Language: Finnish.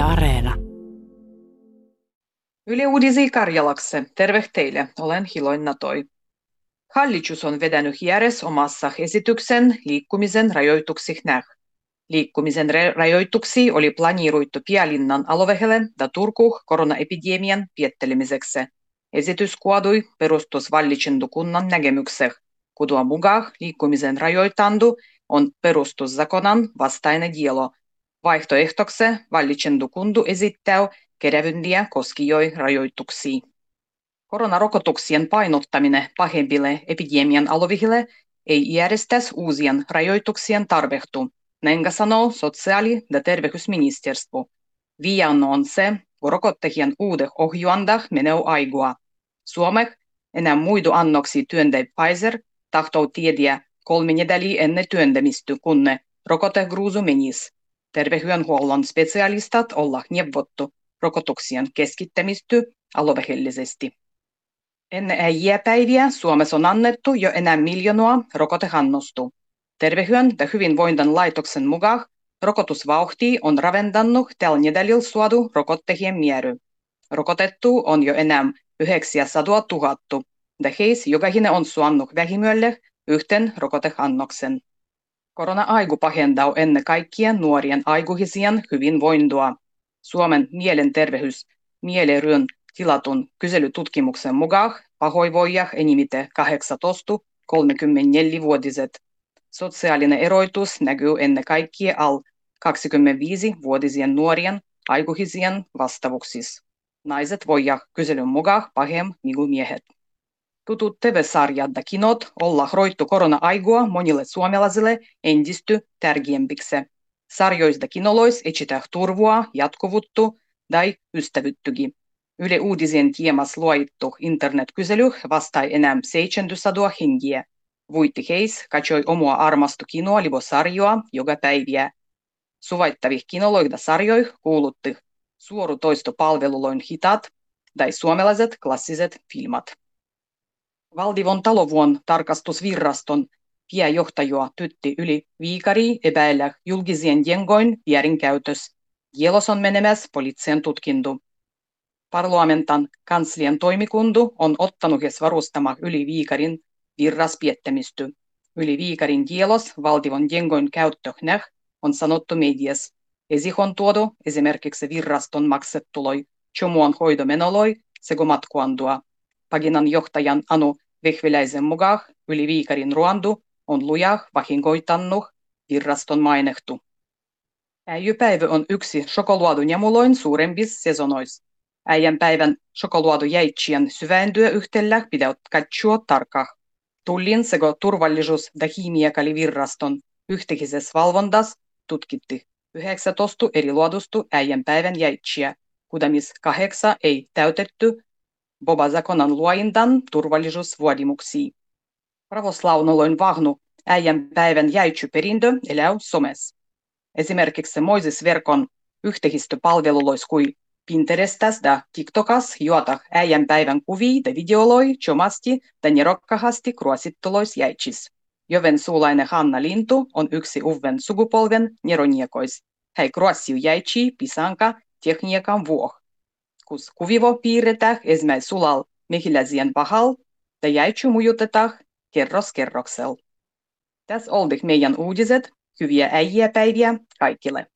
Yle Areena. Yle Uudisi Karjalakse, terve teille, olen Hiloin Toi. Hallitus on vetänyt järjes omassa esityksen liikkumisen rajoituksiksi näh. Liikkumisen rajoituksia oli planeeruittu Pialinnan alovehelle ja Turku koronaepidemian piettelemiseksi. Esitys kuodui perustusvallichendukunnan nägemykseen, kudua mukaan liikkumisen rajoitandu on perustuszakonan vastainen dielo. Vaihtoehtokse vallichendukundu esittää kerävyndiä koskijoi rajoituksia. Koronarokotuksien painottaminen pahempille epidemian alovihille ei järjestäisi uusien rajoituksien tarvehtu, näin sanoo sosiaali- ja terveysministeriö. Vian on se, kun rokottajien uudet ohjuandah menee aigua. Suomek enää muidu annoksi työndei Pfizer tahtoo tiediä kolme nedäli ennen työntämistä, kunne rokotegruusu menis. Terveydenhuollon specialistat olla neuvottu rokotuksien keskittämistä alueellisesti. Ennen äijäpäiviä Suomessa on annettu jo enää miljoonaa rokotehannostu. Terveyden ja hyvinvoinnin laitoksen mukaan rokotusvauhti on raventannut tällä nedälillä suodu rokottajien miery. Rokotettu on jo enää 900 000, ja heis jokainen on suannut vähimölle yhten rokotehannoksen. Korona-aiku pahentaa ennen kaikkea nuorien aikuisien hyvinvointia. Suomen mielenterveys mieleryön tilatun kyselytutkimuksen mukaan pahoinvoijia enimite 18-34-vuotiset. Sosiaalinen eroitus näkyy ennen kaikkea al 25-vuotisien nuorien aikuisien vastavuuksissa. Naiset voivat kyselyn mukaan pahem niin miehet. Tutut TV-sarjat ja kinot olla roittu korona-aigua monille suomalaisille endisty tärkeämpiksi. Sarjoista kinolois etsitään turvua, jatkuvuutta tai ystävyttygi. Yle Uudisien tiemas luoittu internetkysely vastai enää 700 hengiä. Vuitti heis katsoi omua armastu kinoa libo sarjoa joka päiviä. Suvaittavih kinoloida sarjoih kuulutti suorutoistopalveluloin hitat tai suomalaiset klassiset filmat. Valdivon talovuon tarkastusvirraston pääjohtajua tytti yli viikari epäillä julkisien jengoin väärinkäytös. Kielos on menemässä poliittisen tutkintu. Parlamentan kanslian toimikundu on ottanut jes varustama yli viikarin virras piettämisty. Yli viikarin kielos valtivon jengoin käyttö on sanottu medias. Esihon tuodu esimerkiksi virraston maksettuloi, chomuan hoidomenoloi sekä matkuandua. Paginan johtajan Anu Vehviläisen mukaan yli viikarin ruandu on lujah vahingoitannut virraston mainehtu. Äijypäivä on yksi shokoluadunjamuloin suurempis sezonois. Äijän päivän shokoluadujäitsien syvääntyä yhtellä pitää katsoa tarkkaan. Tullin sekä turvallisuus- ja hiimiakalivirraston yhteisessä valvontas tutkitti 19 eri luodustu äijän päivän jäitsiä, kudamis kahdeksa ei täytetty Bobazakonan luointan turvallisuusvuodimuksia. Pravoslaunoloin vahnu äijän päivän jäitsyperintö elää somes. Esimerkiksi Moises-verkon yhteistöpalvelulois kuin Pinterestas ja TikTokas juota äijän päivän kuvia ja videoloi chomasti ja nerokkahasti kruosittulois jäitsis. Joven suulainen Hanna Lintu on yksi uven sukupolven neroniekois. Hän kruossiu jäitsi pisanka tekniikan vuoh. Kus kuvivo piirretään esimerkiksi sulal mehiläsien pahal ja jäitsy mujutetaan kerros kerroksel. Tässä oldik meidän uutiset. Hyviä äijäpäiviä kaikille.